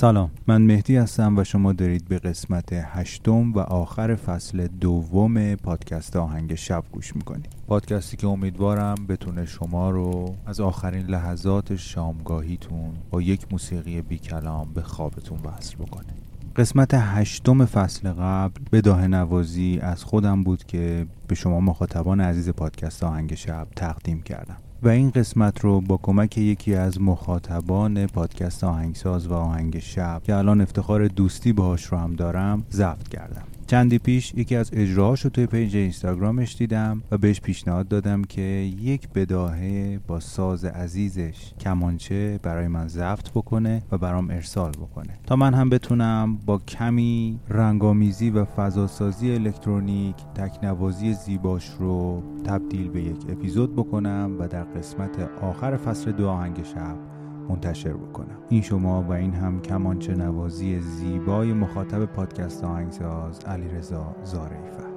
سلام. من مهدی هستم و شما دارید به قسمت هشتم و آخر فصل دوم پادکست آهنگ شب گوش می‌کنید. پادکستی که امیدوارم بتونه شما رو از آخرین لحظات شامگاهیتون با یک موسیقی بی کلام به خوابتون وصل بکنه. قسمت هشتم فصل قبل به داه نوازی از خودم بود که به شما مخاطبان عزیز پادکست آهنگ شب تقدیم کردم. و این قسمت رو با کمک یکی از مخاطبان پادکست آهنگساز و آهنگ شب که الان افتخار دوستی باهاش رو هم دارم ضبط کردم. چندی پیش یکی از اجراهاش رو توی پیج اینستاگرامش دیدم و بهش پیشنهاد دادم که یک بداهه با ساز عزیزش کمانچه برای من ضبط بکنه و برام ارسال بکنه. تا من هم بتونم با کمی رنگامیزی و فضاسازی الکترونیک تکنوازی زیباش رو تبدیل به یک اپیزود بکنم و در قسمت آخر فصل دو آهنگ شب منتشر بکنم. این شما و این هم کمانچه نوازی زیبای مخاطب پادکست آهنگساز علیرضا زاریفه.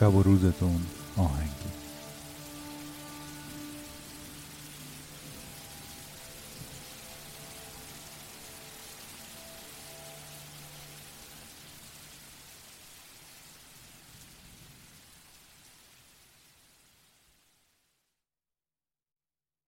شب و روزتون آهنگی.